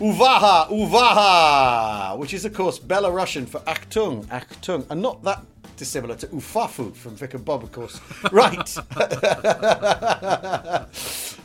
Uvaha, Uvaha, which is of course Belarusian for Achtung, Achtung, and not that dissimilar to Ufafu from Vic and Bob, of course. Right.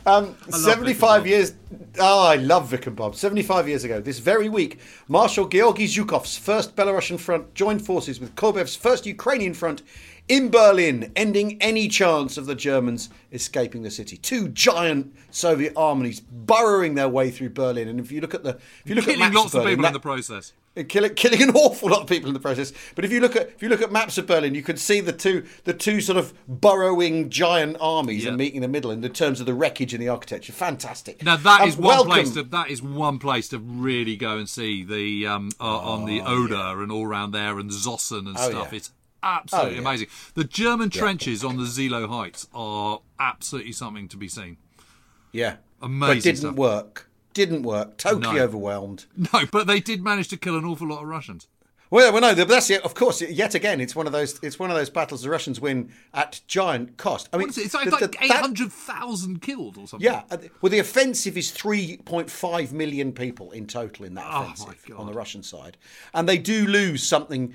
um, 75 years. Oh, I love Vic and Bob. 75 years ago, this very week, Marshal Georgy Zhukov's first Belarusian front joined forces with Korybev's first Ukrainian front in Berlin, ending any chance of the Germans escaping the city. Two giant Soviet armies burrowing their way through Berlin, and if you look at the, if you look Killing at maps lots of, Berlin, people that- in the process. killing, killing an awful lot of people in the process. But if you look at if you look at maps of Berlin, you can see the two the two sort of burrowing giant armies Yeah. and meeting in the middle in the terms of the wreckage and the architecture. Fantastic. Now that Um, is one welcome. place to that is one place to really go and see the um uh, on the Oder and all around there and Zossen and Oh, stuff. yeah. It's absolutely Oh, yeah. amazing. The German trenches on the Seelow Heights are absolutely something to be seen. yeah, Amazing but didn't stuff. work. Didn't work. Totally No. overwhelmed. No, but they did manage to kill an awful lot of Russians. Well, well, no, that's it. Of course, yet again, it's one of those. It's one of those battles the Russians win at giant cost. I mean, it? It's like, like eight hundred thousand killed or something. Yeah, uh, well, the offensive is 3.5 million people in total in that Oh, offensive God. on the Russian side, and they do lose something,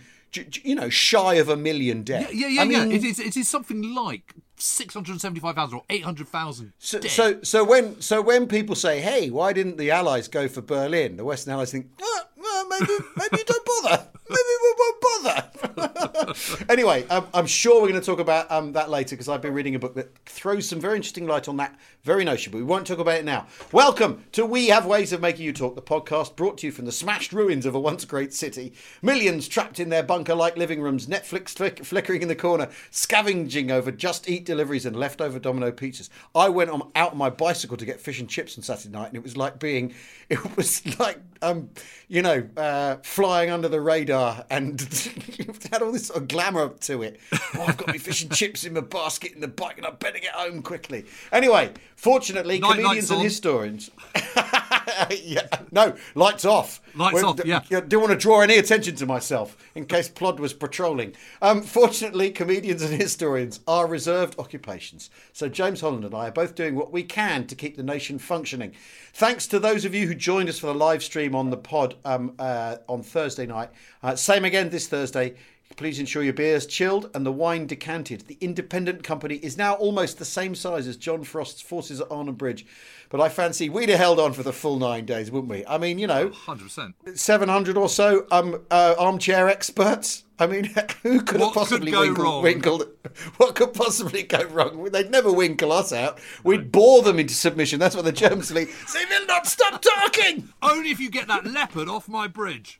you know, shy of a million dead. Yeah, yeah, yeah. I yeah. mean, It is, it is something like six hundred seventy-five thousand or eight hundred thousand. So, so, so when so when people say, "Hey, why didn't the Allies go for Berlin?" The Western Allies think, "Ah, well, maybe, maybe don't bother. Maybe we won't bother." anyway, um, I'm sure we're going to talk about um, that later because I've been reading a book that throws some very interesting light on that very notion. But we won't talk about it now. Welcome to We Have Ways of Making You Talk, the podcast brought to you from the smashed ruins of a once great city. Millions trapped in their bunker-like living rooms, Netflix flick- flickering in the corner, scavenging over Just Eat deliveries and leftover Domino pizzas. I went on, out on my bicycle to get fish and chips on Saturday night, and it was like being, it was like, um, you know, uh, flying under the radar, and had all this sort of glamour to it. Oh, I've got my fish and chips in my basket in the bike, and I better get home quickly. Anyway, fortunately, Night, comedians and historians. yeah, no, lights off. Lights Well, off, yeah. I didn't want to draw any attention to myself in case Plod was patrolling. Um, fortunately, comedians and historians are reserved occupations. So James Holland and I are both doing what we can to keep the nation functioning. Thanks to those of you who joined us for the live stream on the pod um, uh, on Thursday night. Uh, same again this Thursday. Please ensure your beer's chilled and the wine decanted. The independent company is now almost the same size as John Frost's forces at Arnhem Bridge. But I fancy we'd have held on for the full nine days, wouldn't we? I mean, you know, Hundred percent. 700 or so um, uh, armchair experts. I mean, who could What have possibly could go winkled, wrong? winkled? What could possibly go wrong? They'd never winkle us out. We'd bore them into submission. That's what the Germans say. They will not stop talking. Only if you get that leopard off my bridge.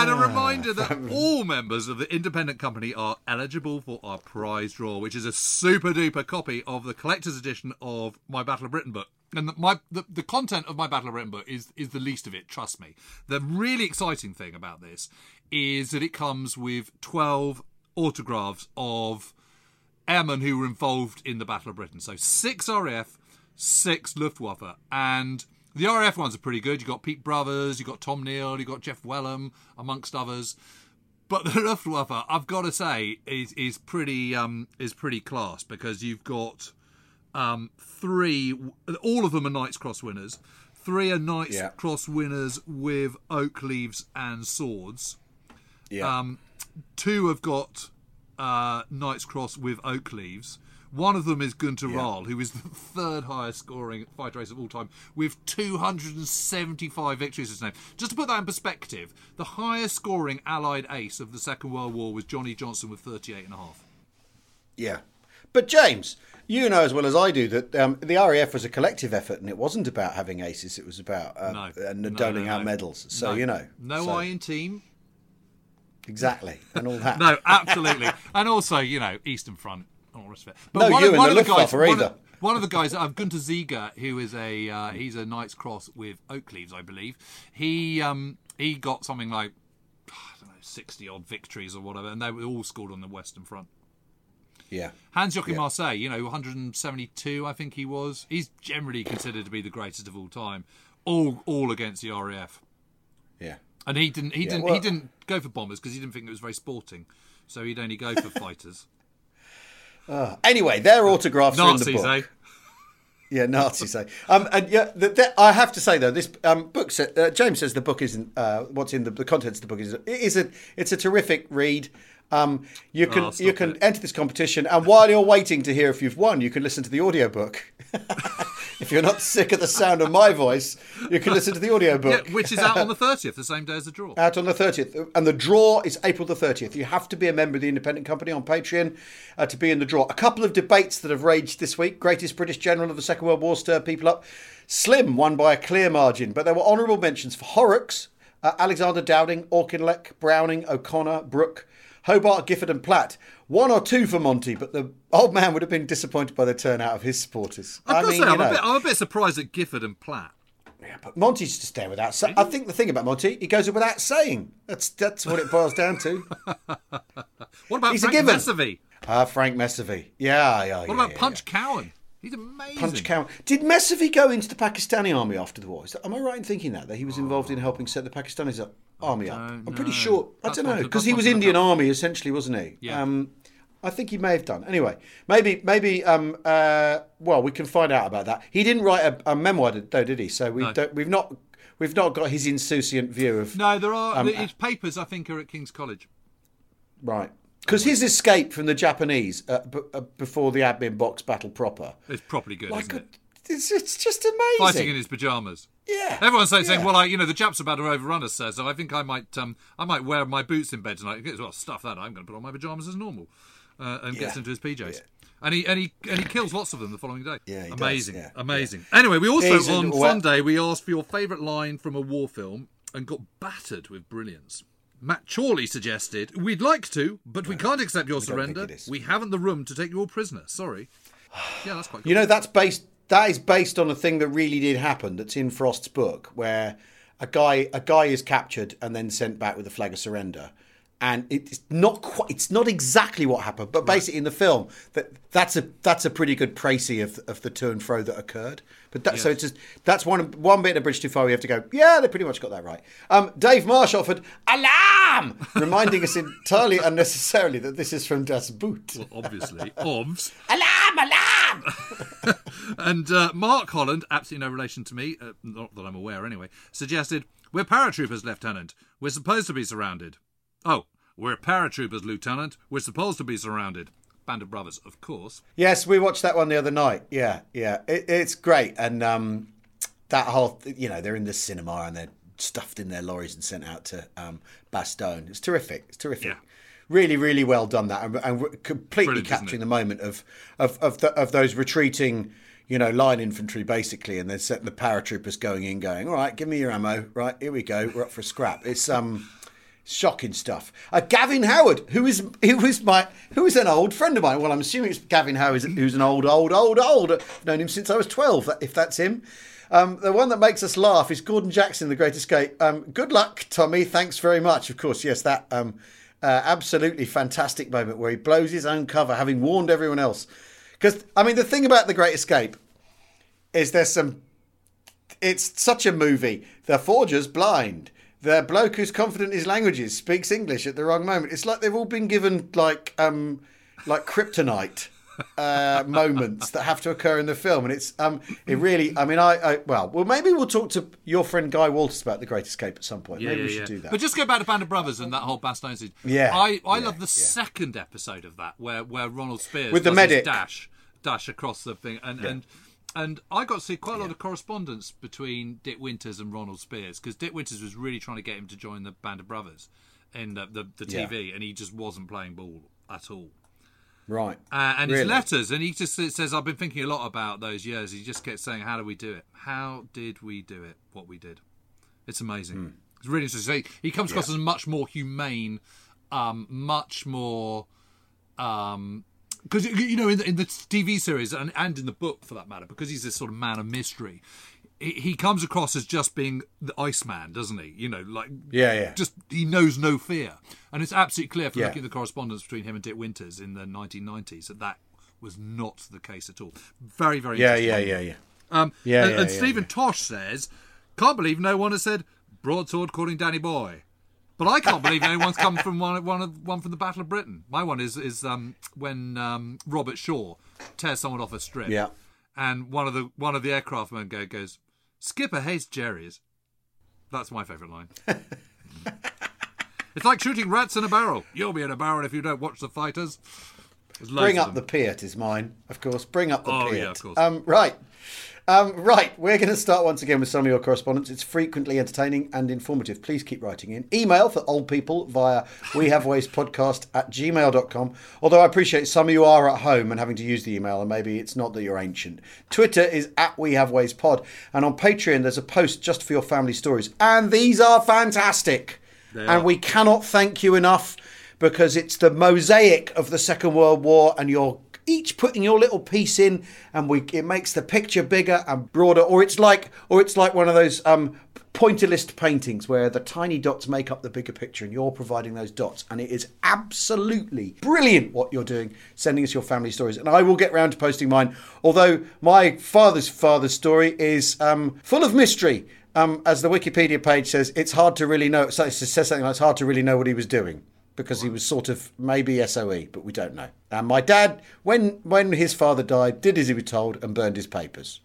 And a ah, reminder that all members of the independent company are eligible for our prize draw, which is a super duper copy of the collector's edition of my Battle of Britain book. And the, my the, the content of my Battle of Britain book is is the least of it. Trust me. The really exciting thing about this is that it comes with twelve autographs of airmen who were involved in the Battle of Britain. So six RAF, six Luftwaffe, and the RF ones are pretty good. You've got Pete Brothers, you've got Tom Neil, you've got Geoff Wellum, amongst others. But the Luftwaffe, I've got to say, is is pretty um is pretty class because you've got um three, all of them are Knights Cross winners. Three are Knights Yeah. Cross winners with oak leaves and swords Yeah. Um, two have got uh, Knight's Cross with oak leaves. One of them is Gunter Yeah. Rall, who is the third highest scoring fighter race of all time, with 275 victories to his name. Just to put that in perspective, the highest scoring Allied ace of the Second World War was Johnny Johnson with 38 and a half. yeah. But James, you know as well as I do that um, the RAF was a collective effort, and it wasn't about having aces. It was about uh, No. uh, No, doling no, out medals. So you know, No so- I in team. exactly, and all that. No, absolutely. and also, you know, Eastern Front all the rest of it. No, one you of, and one the of the guys, one either. of, one of the guys, uh, Gunter Ziege, who is a uh, he's a Knight's Cross with oak leaves, I believe. He um he got something like I don't know sixty odd victories or whatever, and they were all scored on the Western Front. Yeah. Hans Joachim Marseille, you know, 172, I think he was. He's generally considered to be the greatest of all time, all all against the RAF. Yeah. And he didn't he didn't well- he didn't go for bombers because he didn't think it was very sporting, so he'd only go for fighters. Anyway, their autographs are in the Nazis, book. eh? Yeah, Nazis say. Um, and yeah, the, the, I have to say though, this um, book. sa- Uh, James says the book isn't. Uh, what's in the, the contents of the book is it is a it's a terrific read. Um, you can Oh, you can it. enter this competition, and while you're waiting to hear if you've won, you can listen to the audiobook. if you're not sick of the sound of my voice, you can listen to the Yeah, audiobook. which is out on the 30th, the same day as the draw. Out on the 30th. And the draw is April the 30th. You have to be a member of the Independent Company on Patreon uh, to be in the draw. A couple of debates that have raged this week. Greatest British general of the Second World War stirred people up. Slim won by a clear margin, but there were honourable mentions for Horrocks, uh, Alexander Dowding, Auchinleck, Browning, O'Connor, Brooke, Hobart, Gifford, and Platt. One or two for Monty, but the old man would have been disappointed by the turnout of his supporters. I've got to say, you I'm, a know. bit, I'm a bit surprised at Gifford and Platt. Yeah, but Monty's just there without. I think the thing about Monty, he goes without saying. That's that's what it boils down to. What about He's a Frank given. Messervy? Ah, Frank Messervy. Yeah, yeah. Yeah. What about Punch Cowan? He's amazing. Punch Cowan. Did Messervy go into the Pakistani army after the war? Is that, am I right in thinking that that he was involved in helping set the Pakistanis up, army up? I'm pretty sure. That's I don't know because he was Indian army essentially, wasn't he? Yeah. Um, I think he may have done. Anyway, maybe maybe um uh well we can find out about that. He didn't write a, a memoir though, did he? So we No. don't we've not we've not got his insouciant view of No, there are. Um, his papers, I think, are at King's College. right. Because his escape from the Japanese uh, b- uh, before the admin box battle proper, It's properly good, like a, it? it's, it's just amazing. Fighting in his pajamas. Yeah. Everyone's saying, saying well, I, you know, the Japs are about to overrun us, sir. So I think I might, um, I might wear my boots in bed tonight. Goes, well, stuff that. I'm going to put on my pajamas as normal, uh, and gets into his PJs. And he and he and he kills lots of them the following day. Yeah, he does, amazing, yeah, amazing. Anyway, we also He's on Sunday we asked for your favourite line from a war film and got battered with brilliance. Matt Chorley suggested, "We'd like to, but we can't accept your don't surrender. We haven't the room to take you all prisoner. Sorry." Yeah, that's quite. Cool. You know, that's based. That is based on a thing that really did happen. That's in Frost's book, where a guy a guy is captured and then sent back with a flag of surrender. And it's not quite. It's not exactly what happened, but basically in the film, that that's a that's a pretty good précis of of the to and fro that occurred. But that, so it's just that's one one bit of Bridge Too Far. We have to go. Yeah, they pretty much got that right. Um, Dave Marsh offered alarm, reminding us entirely unnecessarily that this is from Das Boot. Well, Obviously, obvs. Alarm! Alarm! And uh, Mark Holland, absolutely no relation to me, uh, not that I'm aware anyway, suggested, We're paratroopers, Lieutenant. We're supposed to be surrounded. Oh, we're paratroopers, Lieutenant. We're supposed to be surrounded. Band of Brothers, of course. Yes, we watched that one the other night. Yeah, yeah, it, it's great, and um, that whole you know they're in the cinema and they're stuffed in their lorries and sent out to um, Bastogne. It's terrific. It's terrific. Yeah. Really, really well done that, and, and completely Brilliant, capturing the moment of of of, the, of those retreating. You know, line infantry basically, and they're setting the paratroopers going in, going, "All right, give me your ammo. Right, here we go. We're up for a scrap." It's um, shocking stuff. Uh, Gavin Howard, who is who is my who is an old friend of mine. Well, I'm assuming it's Gavin Howard, who's an old, old, old, old. I've known him since I was 12. If that's him. Um, the one that makes us laugh is Gordon Jackson, The Great Escape. Um, good luck, Tommy. Thanks very much. Of course, yes, that um, uh, absolutely fantastic moment where he blows his own cover, having warned everyone else. Because I mean, the thing about The Great Escape is there's some it's such a movie. The forger's blind. The bloke who's confident in his languages speaks English at the wrong moment. It's like they've all been given like um like kryptonite uh moments that have to occur in the film and it's um it really I mean I, I well well maybe we'll talk to your friend Guy Walters about the Great Escape at some point. maybe we should do that. But just go back to Band of Brothers and that whole Bastogne scene. Yeah, I, I yeah, love the yeah. second episode of that where, where Ronald Speirs With the does medic. dash dash across the thing and and and I got to see quite a lot of correspondence between Dick Winters and Ronald Speirs because Dick Winters was really trying to get him to join the Band of Brothers in the the, the Yeah. TV and he just wasn't playing ball at all. Right. Uh, and his letters, and he just says, "I've been thinking a lot about those years." He just kept saying, "How do we do it? How did we do it? What we did? It's amazing. Hmm. It's really interesting." He- He comes across as much more humane, um, much more um, because you know in the, in the TV series and, and in the book for that matter, because he's this sort of man of mystery, he, he comes across as just being the Iceman, doesn't he? You know, like Yeah, yeah. just he knows no fear, and it's absolutely clear from Yeah. looking at the correspondence between him and Dick Winters in the 1990s that that was not the case at all. Very, very Yeah, interesting. yeah, yeah, yeah. Um, Yeah, and, yeah, and Stephen Tosh says, "Can't believe no one has said broadsword calling Danny Boy." But I can't believe anyone's come from one, one, of, one from the Battle of Britain. My one is is um, when um, Robert Shaw tears someone off a strip, Yeah. and one of the one of the aircraft men go, goes, "Skipper hates Jerry's." That's my favourite line. it's like shooting rats in a barrel. You'll be in a barrel if you don't watch the fighters. Bring up them. the Piat is mine, of course. Bring up the Oh, Piat. yeah. Um, right. Um, right, we're going to start once again with some of your correspondence. It's frequently entertaining and informative. Please keep writing in. Email for old people via we have ways podcast at gmail.com. Although I appreciate some of you are at home and having to use the email, and maybe it's not that you're ancient. Twitter is at we have ways pod. And on Patreon, there's a post just for your family stories. And these are fantastic. They and are. we cannot thank you enough because it's the mosaic of the Second World War, and you're each putting your little piece in, and we it makes the picture bigger and broader. Or it's like, or it's like one of those um, pointillist paintings where the tiny dots make up the bigger picture, and you're providing those dots. And it is absolutely brilliant what you're doing, sending us your family stories. And I will get round to posting mine. Although my father's father's story is um, full of mystery. Um, as the Wikipedia page says, it's hard to really know. So it says something like it's hard to really know what he was doing because he was sort of maybe SOE, but we don't know. And my dad, when when his father died, did as he was told and burned his papers.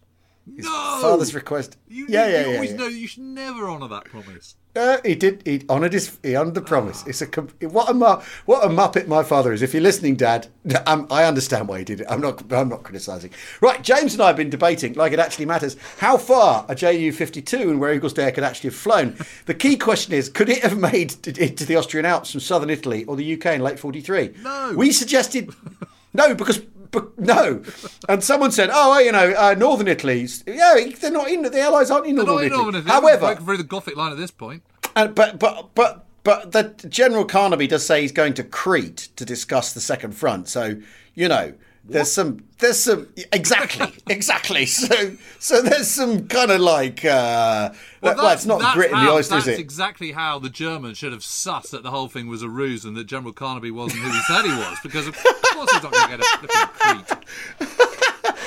His No! father's request. You, yeah, you, yeah, you yeah, always yeah. know you should never honour that promise. Uh, he did. He honoured his. He honoured the promise. It's a what a what a muppet my father is. If you're listening, Dad, um, I understand why he did it. I'm not. I'm not criticising. Right, James and I have been debating, like it actually matters, how far a Ju-52 and where Eagles Dare could actually have flown. The key question is, could it have made it to the Austrian Alps from southern Italy or the UK in late '43? No. We suggested no because. But no, and someone said, "Oh, well, you know, uh, Northern Italy's yeah, they're not in. The Allies aren't in Northern not in Italy. Northern Italy. However, broken through the Gothic line at this point. and, but but but but the General Carnaby does say he's going to Crete to discuss the second front. So you know, there's some there's some exactly exactly. So so there's some kind of like uh, well, that- it's not that's grit in the oyster, is it? exactly how the Germans should have sussed that the whole thing was a ruse and that General Carnaby wasn't who he said he was. Because of course he's not going to get a flipping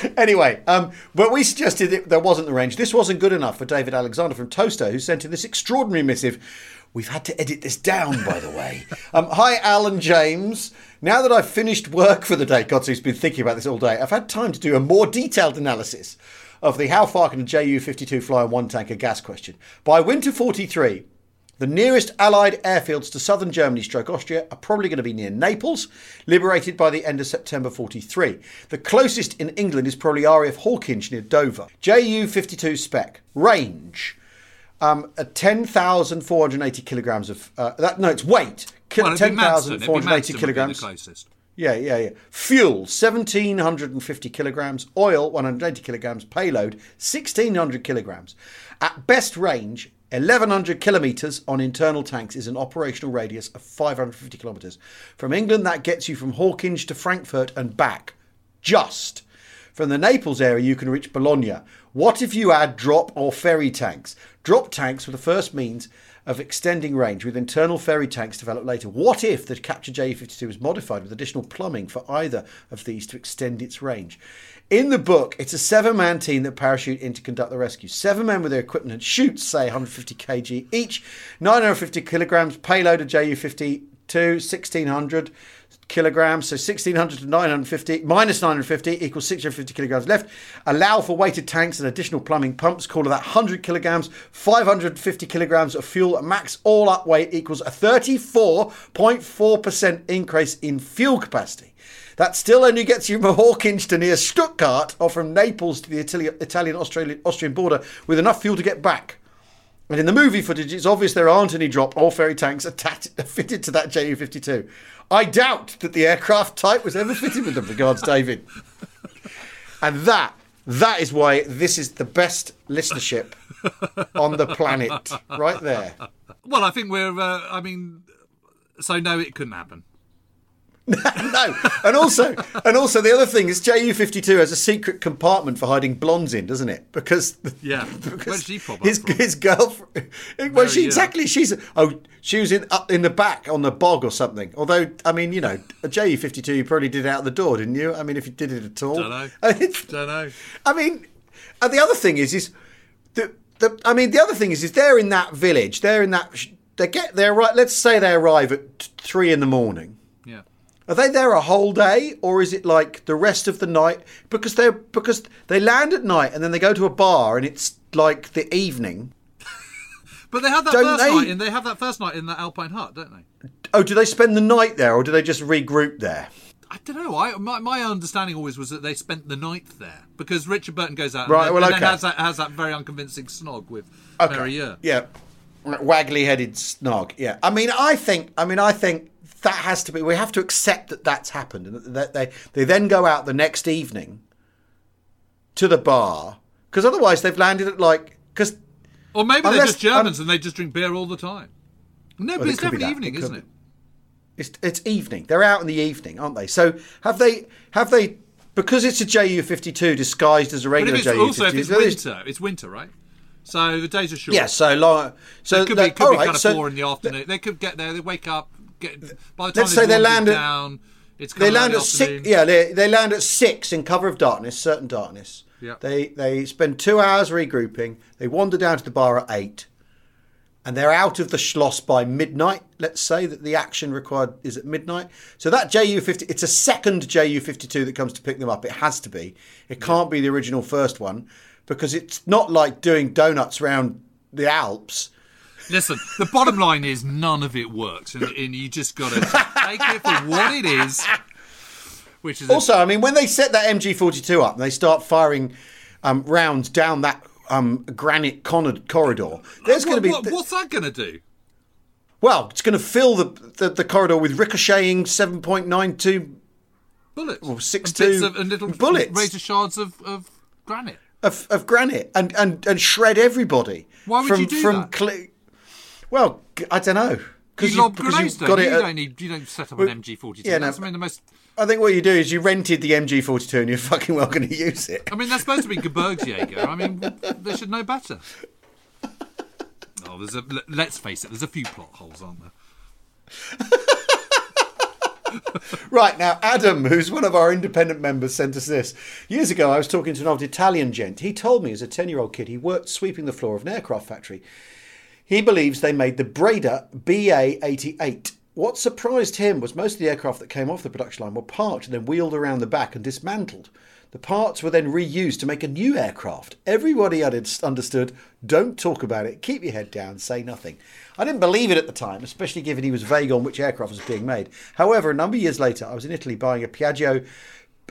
Crete. anyway, um, but we suggested that there wasn't the range. This wasn't good enough for David Alexander from Towcester, who sent in this extraordinary missive. We've had to edit this down, by the way. Um, hi, Alan James. Now that I've finished work for the day, God, he's been thinking about this all day, I've had time to do a more detailed analysis of the how far can a Ju 52 fly on one tank tanker gas question. By winter 43, the nearest Allied airfields to southern Germany stroke Austria are probably going to be near Naples, liberated by the end of September 43. The closest in England is probably RAF Hawkinge near Dover. Ju 52 spec. Range. Um, a 10,480 kilograms of. Uh, that, no, it's weight. Ki- Well, it'd be Manston. It'd be 10,480 Manston be the kilograms. Yeah, yeah, yeah. Fuel, 1,750 kilograms. Oil, 180 kilograms. Payload, 1,600 kilograms. At best range, 1,100 kilometres on internal tanks is an operational radius of 550 kilometres. From England, that gets you from Hawkinge to Frankfurt and back. Just. From the Naples area, you can reach Bologna. What if you add drop or ferry tanks? Drop tanks were the first means of extending range, with internal ferry tanks developed later. What if the Capture Ju-52 was modified with additional plumbing for either of these to extend its range? In the book, it's a seven-man team that parachute in to conduct the rescue. Seven men with their equipment and chutes, say 150 kg each, 950 kilograms payload of Ju-52, 1600 kilograms. So 1600 to 950 minus 950 equals 650 kilograms left. Allow for weighted tanks and additional plumbing pumps. Call that 100 kilograms, 550 kilograms of fuel. Max all up weight equals a 34.4% increase in fuel capacity. That still only gets you from Hawkinge to near Stuttgart or from Naples to the Italian Austrian border with enough fuel to get back. And in the movie footage, it's obvious there aren't any drop or ferry tanks attached, fitted to that Ju 52. I doubt that the aircraft type was ever fitted with them, regards David. And that, that is why this is the best listenership on the planet, right there. Well, I think we're. Uh, I mean, so no, it couldn't happen. no, and also, and also the other thing is Ju fifty two has a secret compartment for hiding blondes in, doesn't it? Because Yeah. because Where'd she pop his from? his girlfriend. Well, she yeah. exactly. She's oh, she was in up in the back on the bog or something. Although, I mean, you know, a Ju fifty two, you probably did it out the door, didn't you? I mean, if you did it at all, Dunno. It's- Don't know. I mean, and the other thing is, is the, the I mean, the other thing is, is they're in that village. They're in that. They get there right. Let's say they arrive at three in the morning. Are they there a whole day, or is it like the rest of the night? Because they're because they land at night and then they go to a bar and it's like the evening. But they have that Don't first they- night, and they have that first night in the Alpine hut, don't they? Oh, do they spend the night there, or do they just regroup there? I don't know. I my, my understanding always was that they spent the night there because Richard Burton goes out Right, and, well, and okay. then has that has that very unconvincing snog with Mary Ure. Yeah, waggly-headed snog. Yeah, I mean, I think, I mean, I think that has to be. We have to accept that that's happened, and that they they then go out the next evening to the bar because otherwise they've landed at like because Or maybe they're just Germans and they just drink beer all the time. No, but it's definitely evening, It isn't it? It's it's evening. They're out in the evening, aren't they? So have they have they because it's a Ju fifty two disguised as a regular if it's Ju also if fifty it's winter, it's winter, right? So the days are short. Yeah, so long. So it could be, could be right, kind of so four in the afternoon. They could get there. They wake up. Get by the time Let's say they land at- down. It's They land at six. Yeah, they, they land at six in cover of darkness, certain darkness. Yeah. They they spend two hours regrouping. They wander down to the bar at eight, and they're out of the Schloss by midnight. Let's say that the action required is at midnight. So that Ju fifty, it's a second Ju fifty two that comes to pick them up. It has to be. It can't be the original first one because it's not like doing donuts around the Alps. Listen, the bottom line is none of it works, and, and you just got to take it for what it is. Which is Also, I mean, when they set that MG42 up and they start firing um, rounds down that um, granite corridor, there's going to be. what, what's that going to do? Well, it's going to fill the, the, the corridor with ricocheting 7.92 Bullets, Well, six and of, and little bullets. razor shards of, of granite. of, of granite and, and, and shred everybody. Why would from, you do from that? Cle- well, I don't know. You lob grenades, you've don't got it You at- don't need. You don't set up an MG42. yeah, no, that's I mean the most. I think what you do is you rented the MG42 and you're fucking well going to use it. I mean that's supposed to be Gebirgsjäger. I mean they should know better. Oh, there's a. Let's face it. There's a few plot holes, aren't there? Right now, Adam, who's one of our independent members, sent us this. Years ago, I was talking to an old Italian gent. He told me as a 10 year old kid he worked sweeping the floor of an aircraft factory. He believes they made the Breda BA 88. What surprised him was most of the aircraft that came off the production line were parked and then wheeled around the back and dismantled. The parts were then reused to make a new aircraft. Everybody had understood don't talk about it, keep your head down, say nothing. I didn't believe it at the time, especially given he was vague on which aircraft was being made. However, a number of years later, I was in Italy buying a Piaggio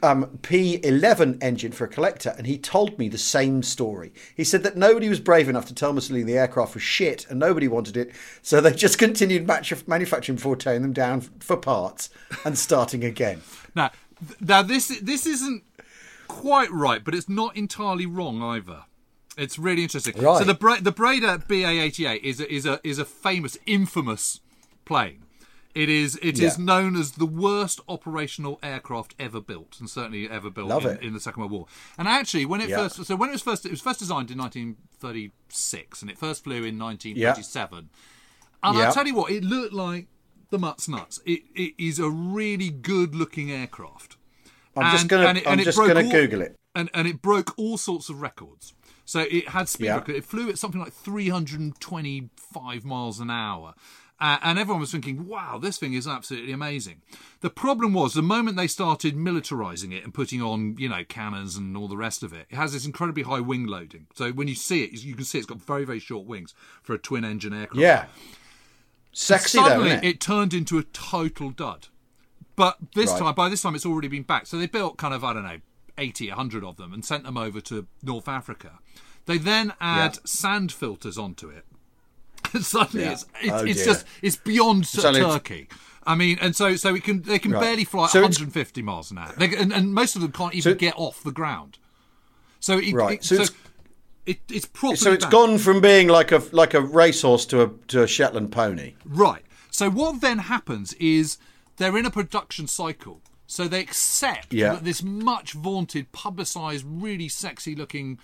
um, P11 engine for a collector, and he told me the same story. He said that nobody was brave enough to tell Mussolini the aircraft was shit and nobody wanted it, so they just continued manufacturing before tearing them down for parts and starting again. Now, th- now this this isn't quite right, but it's not entirely wrong either. It's really interesting. Right. So the Bra- the Breda BA88 is a, is a is a famous, infamous plane. It is it is Yeah. known as the worst operational aircraft ever built, and certainly ever built in, in the Second World War. And actually, when it Yeah. first so when it was first it was first designed in 1936, and it first flew in 1937. And. I'll tell you what, it looked like the Mutt's nuts. It, it is a really good looking aircraft. I'm just And- gonna and it- I'm just broke gonna all- Google it. And, and it broke all sorts of records. So it had speed Yeah. record. It flew at something like 325 miles an hour. Uh, and everyone was thinking, wow, this thing is absolutely amazing. The problem was the moment they started militarizing it and putting on, you know, cannons and all the rest of it, it has this incredibly high wing loading. So when you see it, you can see it's got very, very short wings for a twin engine aircraft. Yeah. Sexy though, Suddenly, isn't it? it turned into a total dud. But this Right. time, by this time, it's already been back. So they built kind of, I don't know, 80, 100 of them and sent them over to North Africa. They then add Yeah. sand filters onto it. And suddenly, Yeah. it's it's, Oh, it's just it's beyond only- Turkey. I mean, and so so it can they can Right. barely fly at So it's- 150 miles an hour, they, and, and most of them can't even So- get off the ground. So it, Right. it- So so, it's- it, it's properly So it's bad. gone from being like a like a racehorse to a to a Shetland pony. Right. So what then happens is they're in a production cycle. So they accept Yeah. that this much vaunted, publicised, really sexy looking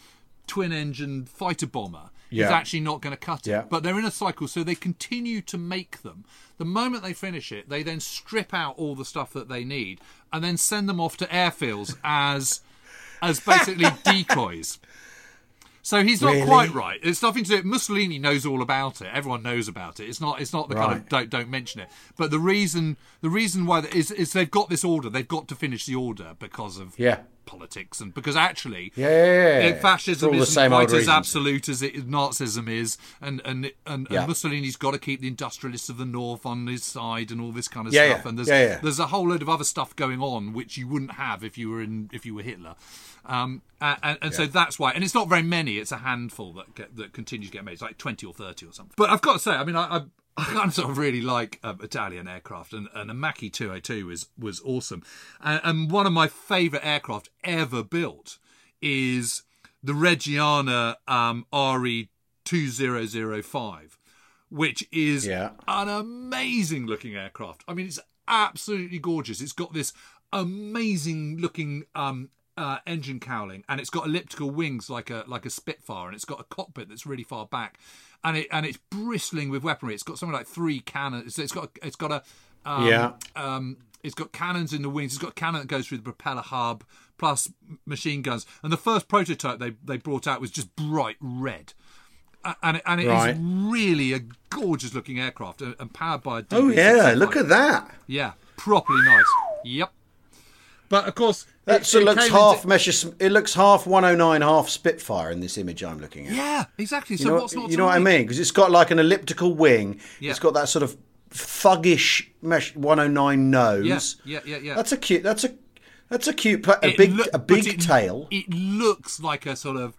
twin engine fighter bomber is actually not going to cut it. Yeah. But they're in a cycle, so they continue to make them. The moment they finish it, they then strip out all the stuff that they need and then send them off to airfields as as basically decoys. So he's not Really? quite right. It's nothing to do. Mussolini knows all about it. Everyone knows about it. It's not. It's not the kind of don't don't mention it. But the reason the reason why is is they've got this order. They've got to finish the order because of Yeah. Politics and because actually Yeah, yeah, yeah, fascism For all the isn't same quite as reasons. absolute as it, Nazism is, and and and, and Mussolini's got to keep the industrialists of the north on his side and all this kind of stuff. And there's there's a whole load of other stuff going on which you wouldn't have if you were in if you were Hitler. Um, and and, so that's why, and it's not very many. It's a handful that get, that continues to get made. It's like twenty or thirty or something. But I've got to say, I mean, I, I, I kind of sort of really like um, Italian aircraft, and, and a hundred two was was awesome. And, and one of my favourite aircraft ever built is the Reggiane um, RE two zero zero five, which is Yeah. an amazing looking aircraft. I mean, it's absolutely gorgeous. It's got this amazing looking um, uh, engine cowling, and it's got elliptical wings like a like a Spitfire, and it's got a cockpit that's really far back, and it and it's bristling with weaponry. It's got something like three cannons. It's got it's got a um, Yeah. um, it's got cannons in the wings. It's got a cannon that goes through the propeller hub, plus machine guns. And the first prototype they they brought out was just bright red. And, it- and it is Right. really a gorgeous looking aircraft and, powered by a Oh DB65. yeah, look at that. Yeah, properly nice. Yep. But of course, That it- it looks half into- measures. It looks half 109, half Spitfire in this image I'm looking at. Yeah, exactly. So you know, what's not you know what I mean? Because it's got like an elliptical wing. Yeah. It's got that sort of thuggish mesh 109 nose. Yeah, yeah, yeah, yeah. That's a cute. That's a that's a cute. A It big a big it- tail. It looks like a sort of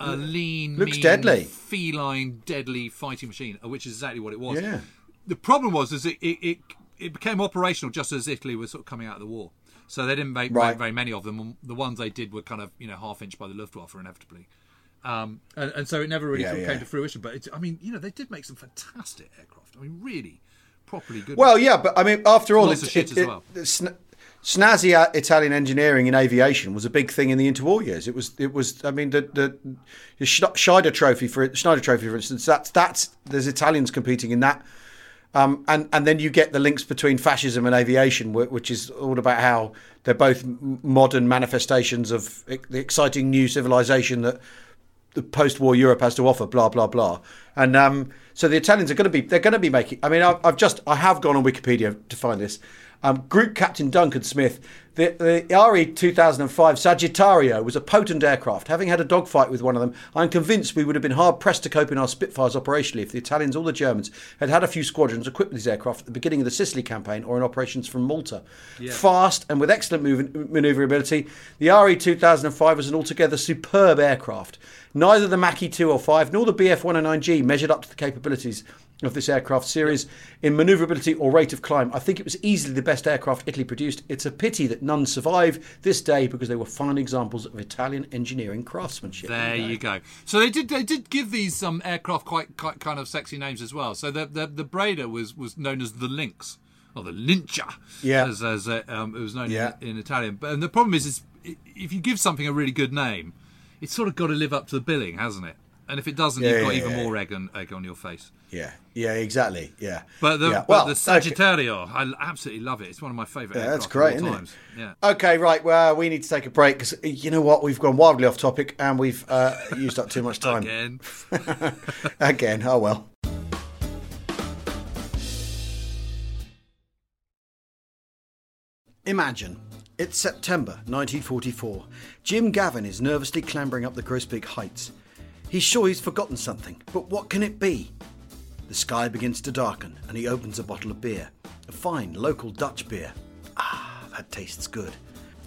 a lean, Looks mean, deadly. feline, deadly fighting machine, which is exactly what it was. Yeah. The problem was is it it, it it became operational just as Italy was sort of coming out of the war. So they didn't make, Right. make very many of them. The ones they did were kind of you know half inch by the Luftwaffe inevitably. Um, and, and so it never really Yeah, of yeah. came to fruition. But it's, I mean, you know, they did make some fantastic aircraft. I mean, really, properly good. Well, yeah, but I mean, after all, Lots it, it- as it- well. sn- snazzy Italian engineering in aviation was a big thing in the interwar years. It was, it was. I mean, the the, the Schneider Trophy for Schneider Trophy, for instance. That's that's there's Italians competing in that. Um, and and then you get the links between fascism and aviation, which is all about how they're both modern manifestations of the exciting new civilization that the post-war Europe has to offer. Blah blah blah. And um, so the Italians are going to be they're going to be making. I mean, I've, I've just I have gone on Wikipedia to find this. Um, Group Captain Duncan Smith, the, the RE 2005 Sagittario was a potent aircraft. Having had a dogfight with one of them, I'm convinced we would have been hard pressed to cope in our Spitfires operationally if the Italians or the Germans had had a few squadrons equipped with these aircraft at the beginning of the Sicily campaign or in operations from Malta. Fast and with excellent move- manoeuvrability, the RE 2005 was an altogether superb aircraft. Neither the Macchi 205 nor the Bf 109G measured up to the capabilities of this aircraft series in manoeuvrability or rate of climb. I think it was easily the best aircraft Italy produced. It's a pity that none survive this day because they were fine examples of Italian engineering craftsmanship. There you go. So they did they did give these um, aircraft quite, quite kind of sexy names as well. So the the, the Breda was was known as the Lynx or the Lince, Yeah. as, as uh, um, it was known Yeah. in, in Italian. But and the problem is, is if you give something a really good name, it's sort of got to live up to the billing, hasn't it? And if it doesn't, Yeah, you've got yeah, even yeah. more egg on egg on your face. Yeah, yeah, exactly. Yeah. But the but well, the okay. Sagittario, I absolutely love it. It's one of my favourite. Yeah, that's great, isn't times. Yeah. Okay, right. Well, we need to take a break because you know what? We've gone wildly off topic and we've uh, used up too much time. Again. Again. Oh well. Imagine it's September 1944. Jim Gavin is nervously clambering up the Groesbeek Heights. He's sure he's forgotten something, but what can it be? The sky begins to darken and he opens a bottle of beer. A fine local Dutch beer. Ah, that tastes good.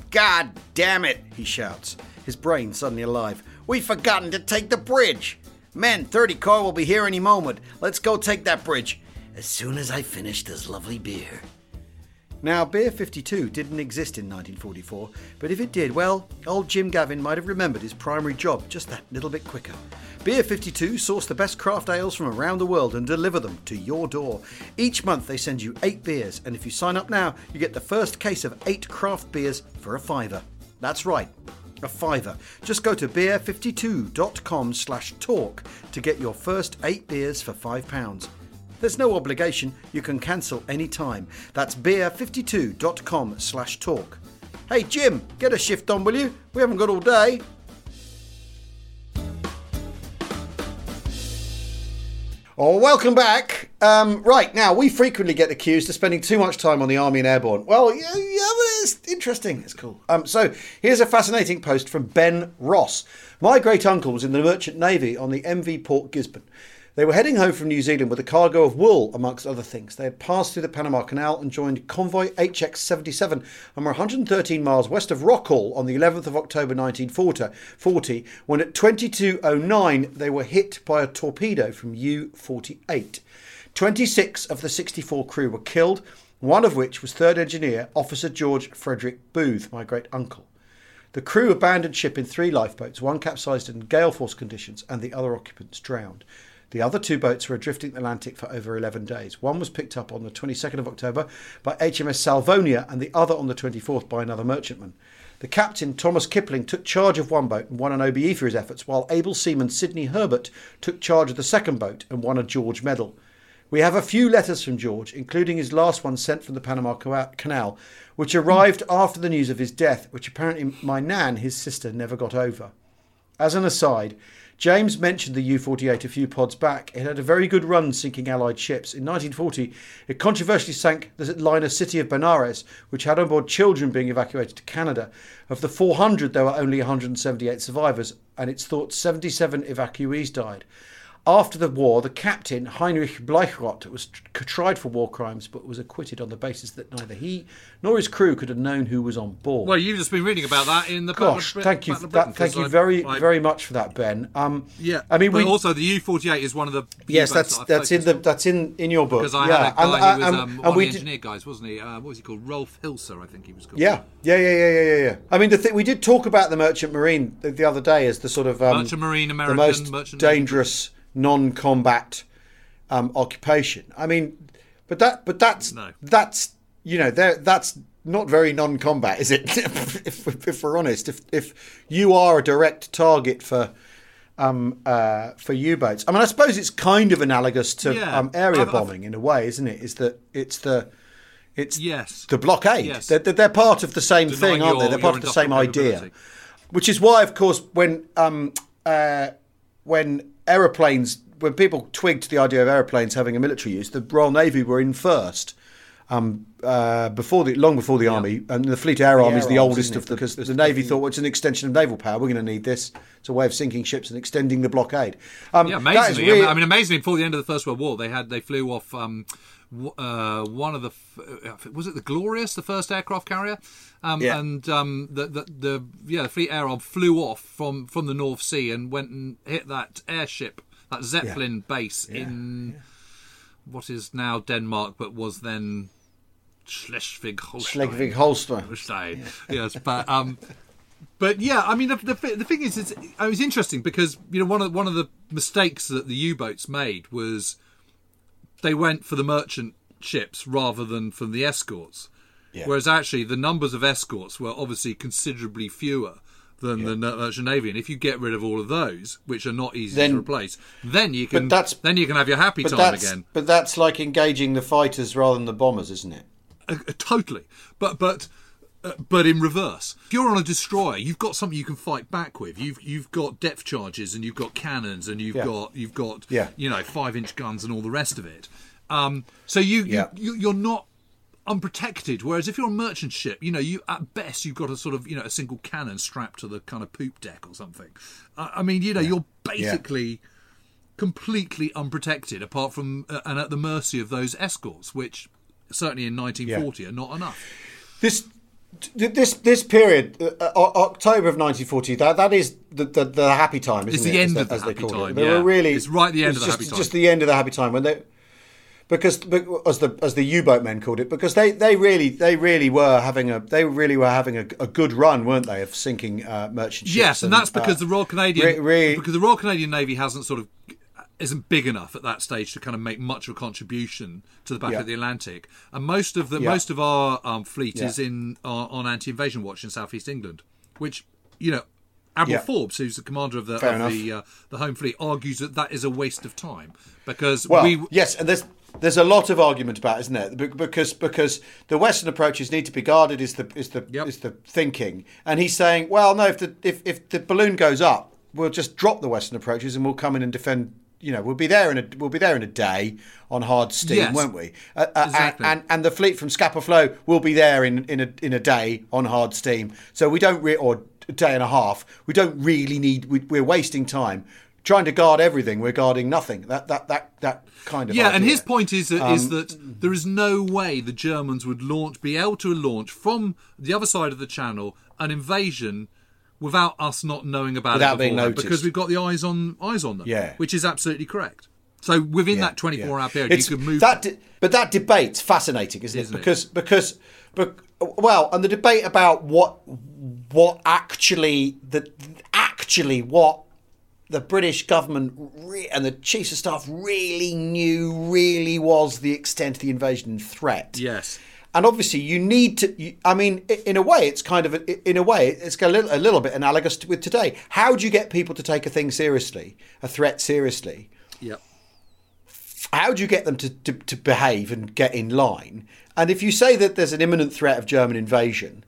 God damn it, he shouts, his brain suddenly alive. We've forgotten to take the bridge. Men, 30 car will be here any moment. Let's go take that bridge. As soon as I finish this lovely beer. Now, Beer 52 didn't exist in 1944, but if it did, well, old Jim Gavin might have remembered his primary job just that little bit quicker. Beer 52 source the best craft ales from around the world and deliver them to your door. Each month they send you eight beers, and if you sign up now, you get the first case of eight craft beers for a fiver. That's right, a fiver. Just go to beer52.com slash talk to get your first eight beers for five pounds. There's no obligation, you can cancel any time. That's beer52.com slash talk. Hey Jim, get a shift on will you? We haven't got all day. Oh, welcome back. Um, right, now, we frequently get accused of spending too much time on the Army and Airborne. Well, yeah, yeah but it's interesting. It's cool. Um, so, here's a fascinating post from Ben Ross. My great uncle was in the Merchant Navy on the MV Port Gisborne. They were heading home from New Zealand with a cargo of wool, amongst other things. They had passed through the Panama Canal and joined convoy HX 77 and were 113 miles west of Rockall on the 11th of October 1940 when at 22.09 they were hit by a torpedo from U 48. 26 of the 64 crew were killed, one of which was third engineer Officer George Frederick Booth, my great uncle. The crew abandoned ship in three lifeboats, one capsized in gale force conditions, and the other occupants drowned. The other two boats were adrift in the Atlantic for over 11 days. One was picked up on the 22nd of October by HMS Salvonia and the other on the 24th by another merchantman. The captain, Thomas Kipling, took charge of one boat and won an OBE for his efforts, while able seaman Sidney Herbert took charge of the second boat and won a George Medal. We have a few letters from George, including his last one sent from the Panama Canal, which arrived after the news of his death, which apparently my nan, his sister, never got over. As an aside, James mentioned the U 48 a few pods back. It had a very good run sinking Allied ships. In 1940, it controversially sank the liner City of Benares, which had on board children being evacuated to Canada. Of the 400, there were only 178 survivors, and it's thought 77 evacuees died. After the war, the captain, Heinrich Bleichrodt, was tried for war crimes but was acquitted on the basis that neither he nor his crew could have known who was on board. Well, you've just been reading about that in the Gosh, Battle thank you, Battle that, thank you I- very, I- very much for that, Ben. Um, Yeah, I mean, but we also the U forty eight is one of the yes, that's that that's in the on. that's in in your book. because I yeah, had a guy and, who uh, was and- um, and one of we the did- engineer guys, wasn't he? Uh, what was he called? Rolf Hilser, I think he was called. Yeah, yeah, yeah, yeah, yeah, yeah, yeah. I mean, the thing we did talk about the merchant marine the, the other day as the sort of um, Merchant Marine, American, the most merchant Navy. Non-combat um, occupation. I mean, but that, but that's No. that's you know, there that's not very non-combat, is it? if, if we're honest, if if you are a direct target for. Um, uh, for U-boats, I mean, I suppose it's kind of analogous to Yeah. um, area I've- I've- bombing in a way, isn't it? Is that it's the it's Yes. the blockade. Yes. They're, they're part of the same Denying thing, aren't they? your- They're part of the same idea. Which is why, of course, when um, uh, when aeroplanes, when people twigged the idea of aeroplanes having a military use, the Royal Navy were in first. Um, uh, before the long before the army, and the Fleet Air Arm is the Arms, oldest of the because The- the, the- Navy thought well, it's an extension of naval power. We're going to need this. It's a way of sinking ships and extending the blockade. Um, Yeah, amazingly. really- I mean, amazingly, before the end of the First World War, they had they flew off um, uh, one of the uh, was it the Glorious, the first aircraft carrier, um, Yeah. and um, the, the the yeah the Fleet Air Arm flew off from from the North Sea and went and hit that airship, that Zeppelin base in what is now Denmark, but was then Schleswig-Holstein. Schleswig-Holstein. Holstein. Yes, but um, but yeah, I mean the, the the thing is, it's it was interesting because you know one of one of the mistakes that the U-boats made was they went for the merchant ships rather than for the escorts. Yeah. Whereas actually the numbers of escorts were obviously considerably fewer than the merchant navy, and if you get rid of all of those, which are not easy Then- to replace, then you can that's- then you can have your happy time again. but that's like engaging the fighters rather than the bombers, isn't it? Uh, uh, totally. But but uh, but in reverse. If you're on a destroyer you've got something you can fight back with. You've you've got depth charges and you've got cannons and you've Yeah. got you've got Yeah. you know five inch guns and all the rest of it. Um so you, Yeah. you, you you're not unprotected. Whereas if you're a merchant ship you know you at best you've got a sort of you know a single cannon strapped to the kind of poop deck or something. I, I mean you know you're basically completely unprotected apart from uh, and at the mercy of those escorts which certainly in 1940 are not enough This this this period, uh, October of 1940, that that is the the, the happy time, isn't It's the as end they- of the as they happy call it. time, They yeah. were really It's right at the end of the just, happy time. Just the end of the happy time when they. because as the as the U-boat men called it, because they, they really they really were having a they really were having a, a good run, weren't they, of sinking uh, merchant ships? Yes, and, and that's because uh, the Royal Canadian re, re, because the Royal Canadian Navy hasn't sort of isn't big enough at that stage to kind of make much of a contribution to the back Yeah. of the Atlantic, and most of the Yeah. most of our um, fleet Yeah. is in uh, on anti-invasion watch in southeast England, which you know. Admiral. Forbes, who's the commander of the Fair of the uh, the Home Fleet, argues that that is a waste of time because Well, we yes, and there's there's a lot of argument about, it, isn't there? Be- Because because the Western approaches need to be guarded is the is the Yep. is the thinking, and he's saying, well, no, if the if, if the balloon goes up, we'll just drop the Western approaches and we'll come in and defend. You know, we'll be there in a we'll be there in a day on hard steam, Yes. won't we? Uh, uh, Exactly. And, and the fleet from Scapa Flow will be there in in a in a day on hard steam. So we don't re- or a day and a half. We don't really need. We, we're wasting time trying to guard everything. We're guarding nothing. That that that that kind of Yeah, and his point is that, is Um, that there is no way the Germans would launch, be able to launch from the other side of the channel an invasion without us not knowing about Without it being noticed. because we've got the eyes on eyes on them. Yeah. which is absolutely correct. So within Yeah, that twenty four yeah. hour period, It's- you could move. that. De- but that debate's fascinating, isn't, Isn't it? it? Because because but well, and the debate about what what actually the actually what the British government re- and the chiefs of staff really knew really was the extent of the invasion threat. yes, And obviously, you need to. You, I mean, in a way, it's kind of a, in a way, it's a little, a little bit analogous to, with today. How do you get people to take a thing seriously, a threat seriously? yep, how do you get them to, to, to behave and get in line? And if you say that there's an imminent threat of German invasion,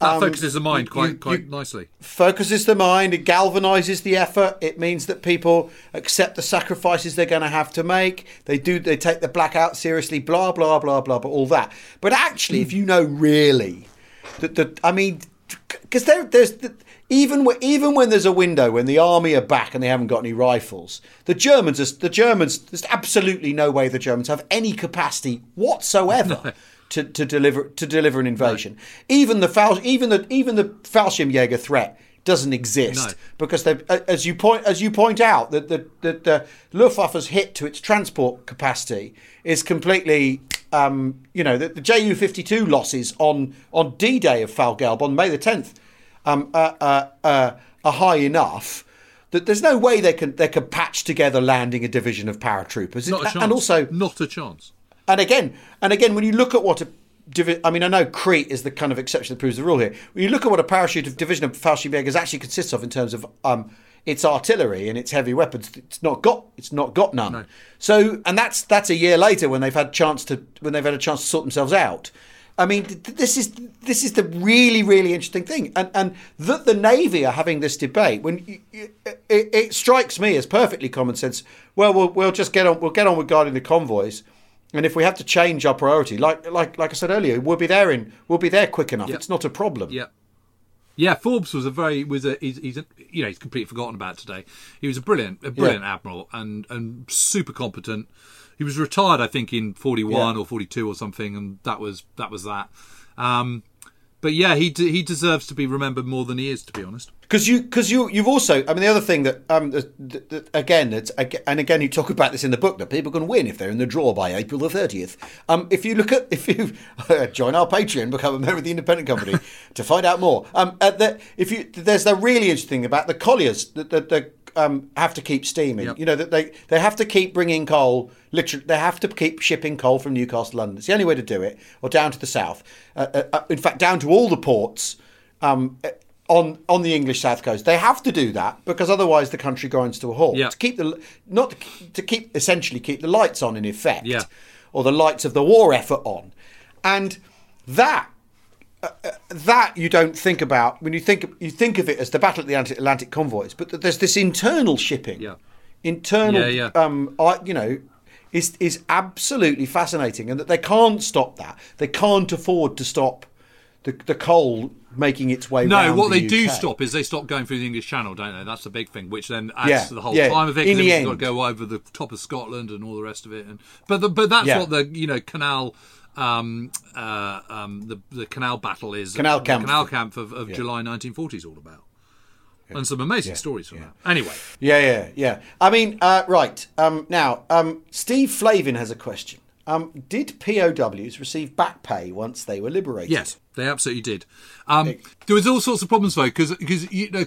that um, focuses the mind quite you- quite you- nicely. focuses the mind, it galvanizes the effort. It means that people accept the sacrifices they're going to have to make. They do. They take the blackout seriously. Blah blah blah blah. But all that. But actually, if you know really that the, I mean, because there, there's the, even when, even when there's a window when the army are back and they haven't got any rifles, the Germans are, the Germans. There's absolutely no way the Germans have any capacity whatsoever. To, to deliver to deliver an invasion, even the Fal- even the even the Fallschirmjäger threat doesn't exist No. because they, as you point as you point out, that the, the, the Luftwaffe's hit to its transport capacity is completely, um, you know, the, the Ju fifty two losses on on D Day of Fall Gelb on May the tenth um, uh, uh, uh, are high enough. That there's no way they can they can patch together landing a division of paratroopers, Not a chance. and also not a chance. And again, and again, when you look at what a divi- I mean, I know Crete is the kind of exception that proves the rule here. When you look at what a parachute of division of Fallschirmjägers actually consists of in terms of um, its artillery and its heavy weapons, it's not got it's not got none. So, and that's that's a year later when they've had chance to when they've had a chance to sort themselves out. I mean, th- th- this is this is the really really interesting thing, and and that the navy are having this debate when you, you, it, it strikes me as perfectly common sense. Well, we'll we'll just get on we'll get on with guarding the convoys. And if we have to change our priority, like like like I said earlier, we'll be there in we'll be there quick enough. Yep. It's not a problem. Yeah. Yeah, Forbes was a very was a he's, he's a, you know he's completely forgotten about today. He was a brilliant a brilliant admiral and and super competent. He was retired, I think, in forty one Yeah. or forty two or something, and that was that was that. Um, but yeah, he de- he deserves to be remembered more than he is, to be honest. because you because you you've also I mean the other thing that um again it's and again you talk about this in the book that people can win if they're in the draw by April the thirtieth. Um, if you look at if you join our Patreon, become a member of the Independent Company to find out more. Um, that if you there's the really interesting thing about the colliers that that, that um have to keep steaming. Yep. You know that they they have to keep bringing coal. Literally, they have to keep shipping coal from Newcastle to London. It's the only way to do it, or down to the south. Uh, uh, uh, in fact, down to all the ports um, uh, on on the English south coast. They have to do that because otherwise the country grinds to a halt. Yeah. To keep the not to, to keep essentially keep the lights on in effect, Yeah. or the lights of the war effort on, and that. That you don't think about when you think you think of it as the battle at the Atlantic, Atlantic convoys, but there's this internal shipping, Yeah. internal, Yeah, yeah. um, you know, is is absolutely fascinating, and that they can't stop that. They can't afford to stop the the coal making its way. No, what the they do stop is they stop going through the English Channel, don't they? That's the big thing, which then adds Yeah, to the whole yeah. time of it. In the you've got to go over the top of Scotland and all the rest of it. And but the, but that's Yeah. what the you know canal. Um, uh, um, the the canal battle is Canal the Camp. Kanalkampf of, of July 1940 is all about, and some amazing stories from that. Anyway, Yeah, yeah, yeah. I mean, uh, right um, now, um, Steve Flavin has a question, Um, did POWs receive back pay once they were liberated? Yes, they absolutely did. Um, there was all sorts of problems though, because because you know.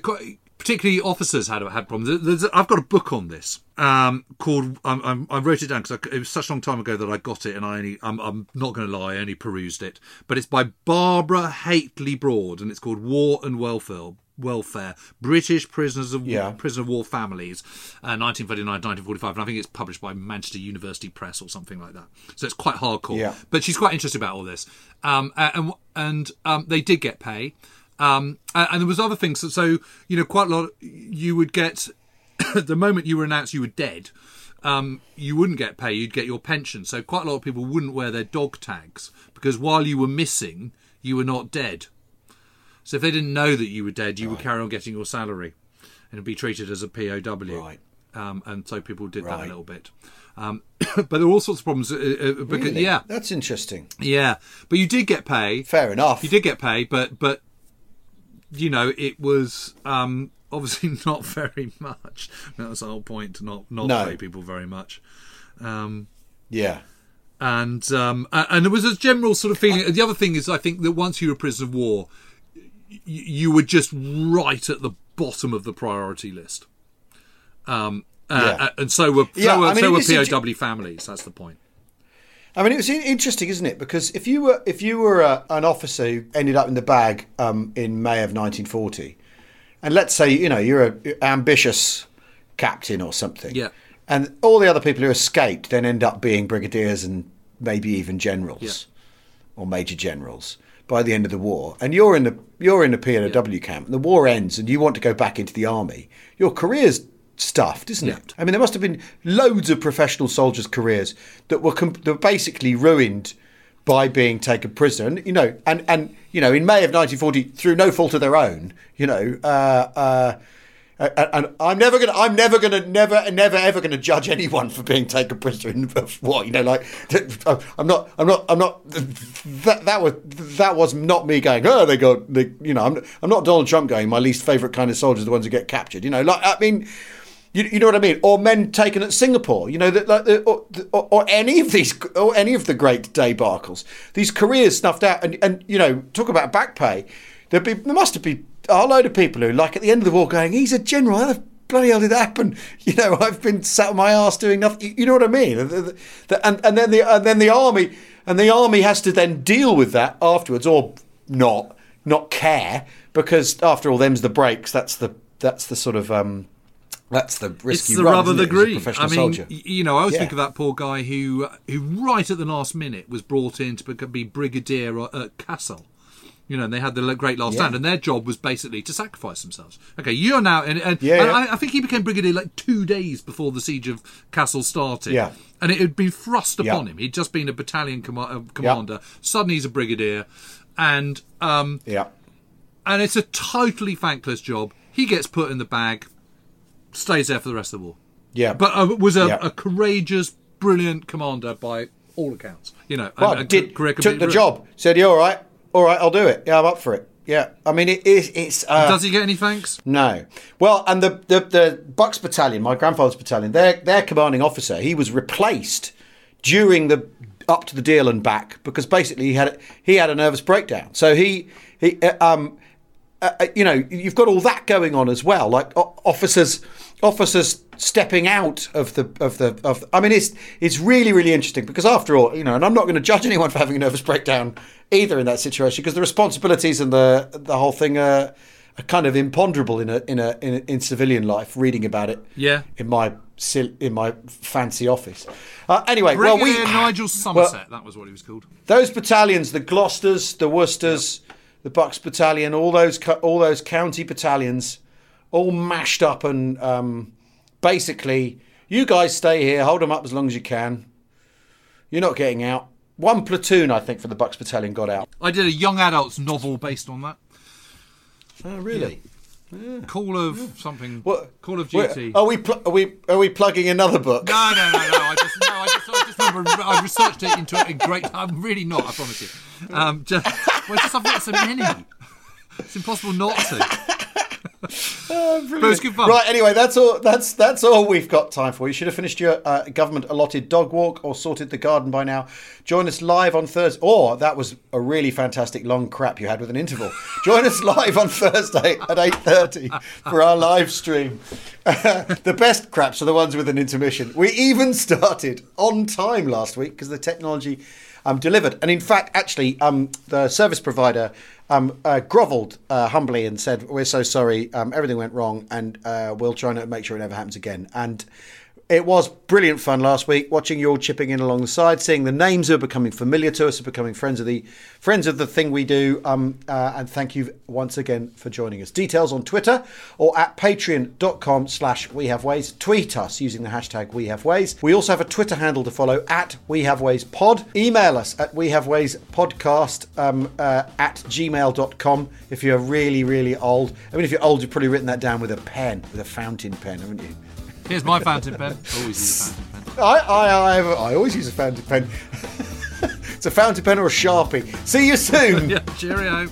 Particularly officers had had problems. There's, I've got a book on this um, called. I'm, I wrote it down because it was such a long time ago that I got it, and I only. I'm, I'm not going to lie, I only perused it. But it's by Barbara Hately Broad, and it's called War and Welfare. Welfare, British prisoners of Yeah. prisoner of war families, uh, 1939 1945, and I think it's published by Manchester University Press or something like that. So it's quite hardcore. Yeah. But she's quite interested about all this, um, and and um, they did get pay, um, and, and there was other things. So, so you know, quite a lot. You would get the moment you were announced you were dead. Um, you wouldn't get pay; you'd get your pension. So quite a lot of people wouldn't wear their dog tags because while you were missing, you were not dead. So if they didn't know that you were dead, you would carry on getting your salary and be treated as a POW. Right. Um, and so people did that a little bit. Um, but there were all sorts of problems. Uh, uh, because, Really? Yeah, That's interesting. yeah. But you did get pay. Fair enough. You did get pay, but but you know it was um, obviously not very much. That was the whole point to not not No. pay people very much. Um, Yeah. and um, and there was a general sort of feeling. The other thing is, I think that once you were a prisoner of war, you were just right at the bottom of the priority list. Um, uh, Yeah. uh, and so were so Yeah, were, I mean, so were POW families. That's the point. I mean, it was interesting, isn't it? Because if you were if you were a, an officer who ended up in the bag um, in May of 1940, and let's say you know you're an ambitious captain or something, Yeah. and all the other people who escaped then end up being brigadiers and maybe even generals or major generals by the end of the war, and you're in the you're in the POW camp, and the war ends, and you want to go back into the army. Your career's stuffed, isn't Yeah. it? I mean, there must have been loads of professional soldiers' careers that were com- that were basically ruined by being taken prisoner. And you know, and and you know, in May of 1940, through no fault of their own, you know. Uh, uh, and I'm never gonna, I'm never gonna, never, never, ever gonna judge anyone for being taken prisoner in war. You know, like I'm not, I'm not, I'm not. That that was that was not me going. Oh, they go, they, you know, I'm, I'm not Donald Trump going. My least favorite kind of soldiers are the ones who get captured. You know, like I mean, you, you know what I mean? Or men taken at Singapore, you know, that like or, or, or any of these, or any of the great debacles. These careers snuffed out, and, and you know, talk about back pay. There'd be, there must have been a whole load of people who, like, at the end of the war, going, "He's a general. How the bloody hell did that happen?" You know, I've been sat on my ass doing nothing. You, know what I mean? And and then the and then the army and the army has to then deal with that afterwards, or not, not care, because after all, them's the breaks. That's the that's the sort of um, that's the risk it's the run, rub the it, as a green. professional I mean, soldier. you know, I always Yeah. think of that poor guy who, who right at the last minute was brought in to be brigadier at Cassel. You know, and they had the great last Yeah. stand, and their job was basically to sacrifice themselves. Okay, you're now, and, and, Yeah, and yeah. I, I think he became brigadier like two days before the siege of Cassel started. Yeah. and it had been thrust upon him. He'd just been a battalion com- uh, commander. Suddenly, he's a brigadier, and um, yeah, and it's a totally thankless job. He gets put in the bag, stays there for the rest of the war yeah. but uh, was a, a courageous, brilliant commander by all accounts. You know, well, and- and did took the job. Said, "Yeah, all right, all right, I'll do it. Yeah, I'm up for it. Yeah, I mean, it is. It's uh, Does he get any thanks? No. Well, and the, the the Bucks Battalion, my grandfather's battalion, their their commanding officer, he was replaced during the up to the Dyle and back because basically he had he had a nervous breakdown. So he he uh, um uh, uh, you know you've got all that going on as well, like officers officers stepping out of the of the of. I mean, it's it's really really interesting because after all, you know, and I'm not going to judge anyone for having a nervous breakdown either in that situation because the responsibilities and the the whole thing are, are kind of imponderable in a in a in, in civilian life. Reading about it, Yeah. in my in my fancy office. Uh, anyway, well, we Nigel Somerset, that was what he was called. those battalions, the Gloucesters, the Worcesters, the Bucks Battalion, all those all those county battalions, all mashed up and um, basically, you guys stay here, hold them up as long as you can. You're not getting out. One platoon, I think, for the Bucks Battalion got out. I did a young adults novel based on that. Oh, really? Call of something. What? Call of Duty. Are we pl- are we are we plugging another book? No, no, no, no. I just, no, I just, I just remember I researched it into a great. I'm really not. I promise you. Um, just, well, just I've got so many. It's impossible not to. Oh, But it good fun. Right. Anyway, that's all. That's that's all we've got time for. You should have finished your uh, government allotted dog walk or sorted the garden by now. Join us live on Thursday. Or that was a really fantastic long crap you had with an interval. Join us live on Thursday at eight thirty for our live stream. the best craps are the ones with an intermission. We even started on time last week because the technology um, delivered. And in fact, actually, um, the service provider um, uh, grovelled uh, humbly and said, "We're so sorry. Um, everything went wrong, and uh, we'll try and make sure it never happens again." And it was brilliant fun last week watching you all chipping in alongside, seeing the names who are becoming familiar to us, are becoming friends of the friends of the thing we do. Um, uh, and thank you once again for joining us. Details on Twitter or at patreon.com slash we have ways. Tweet us using the hashtag we have ways. We also have a Twitter handle to follow at we have ways pod. Email us at we have ways podcast um, uh, at gmail.com if you're really, really old. I mean, if you're old, you've probably written that down with a pen, with a fountain pen, haven't you? Here's my fountain pen. Always use a fountain pen. I, I, I, I always use a fountain pen. it's a fountain pen or a sharpie. See you soon. Yeah, cheerio.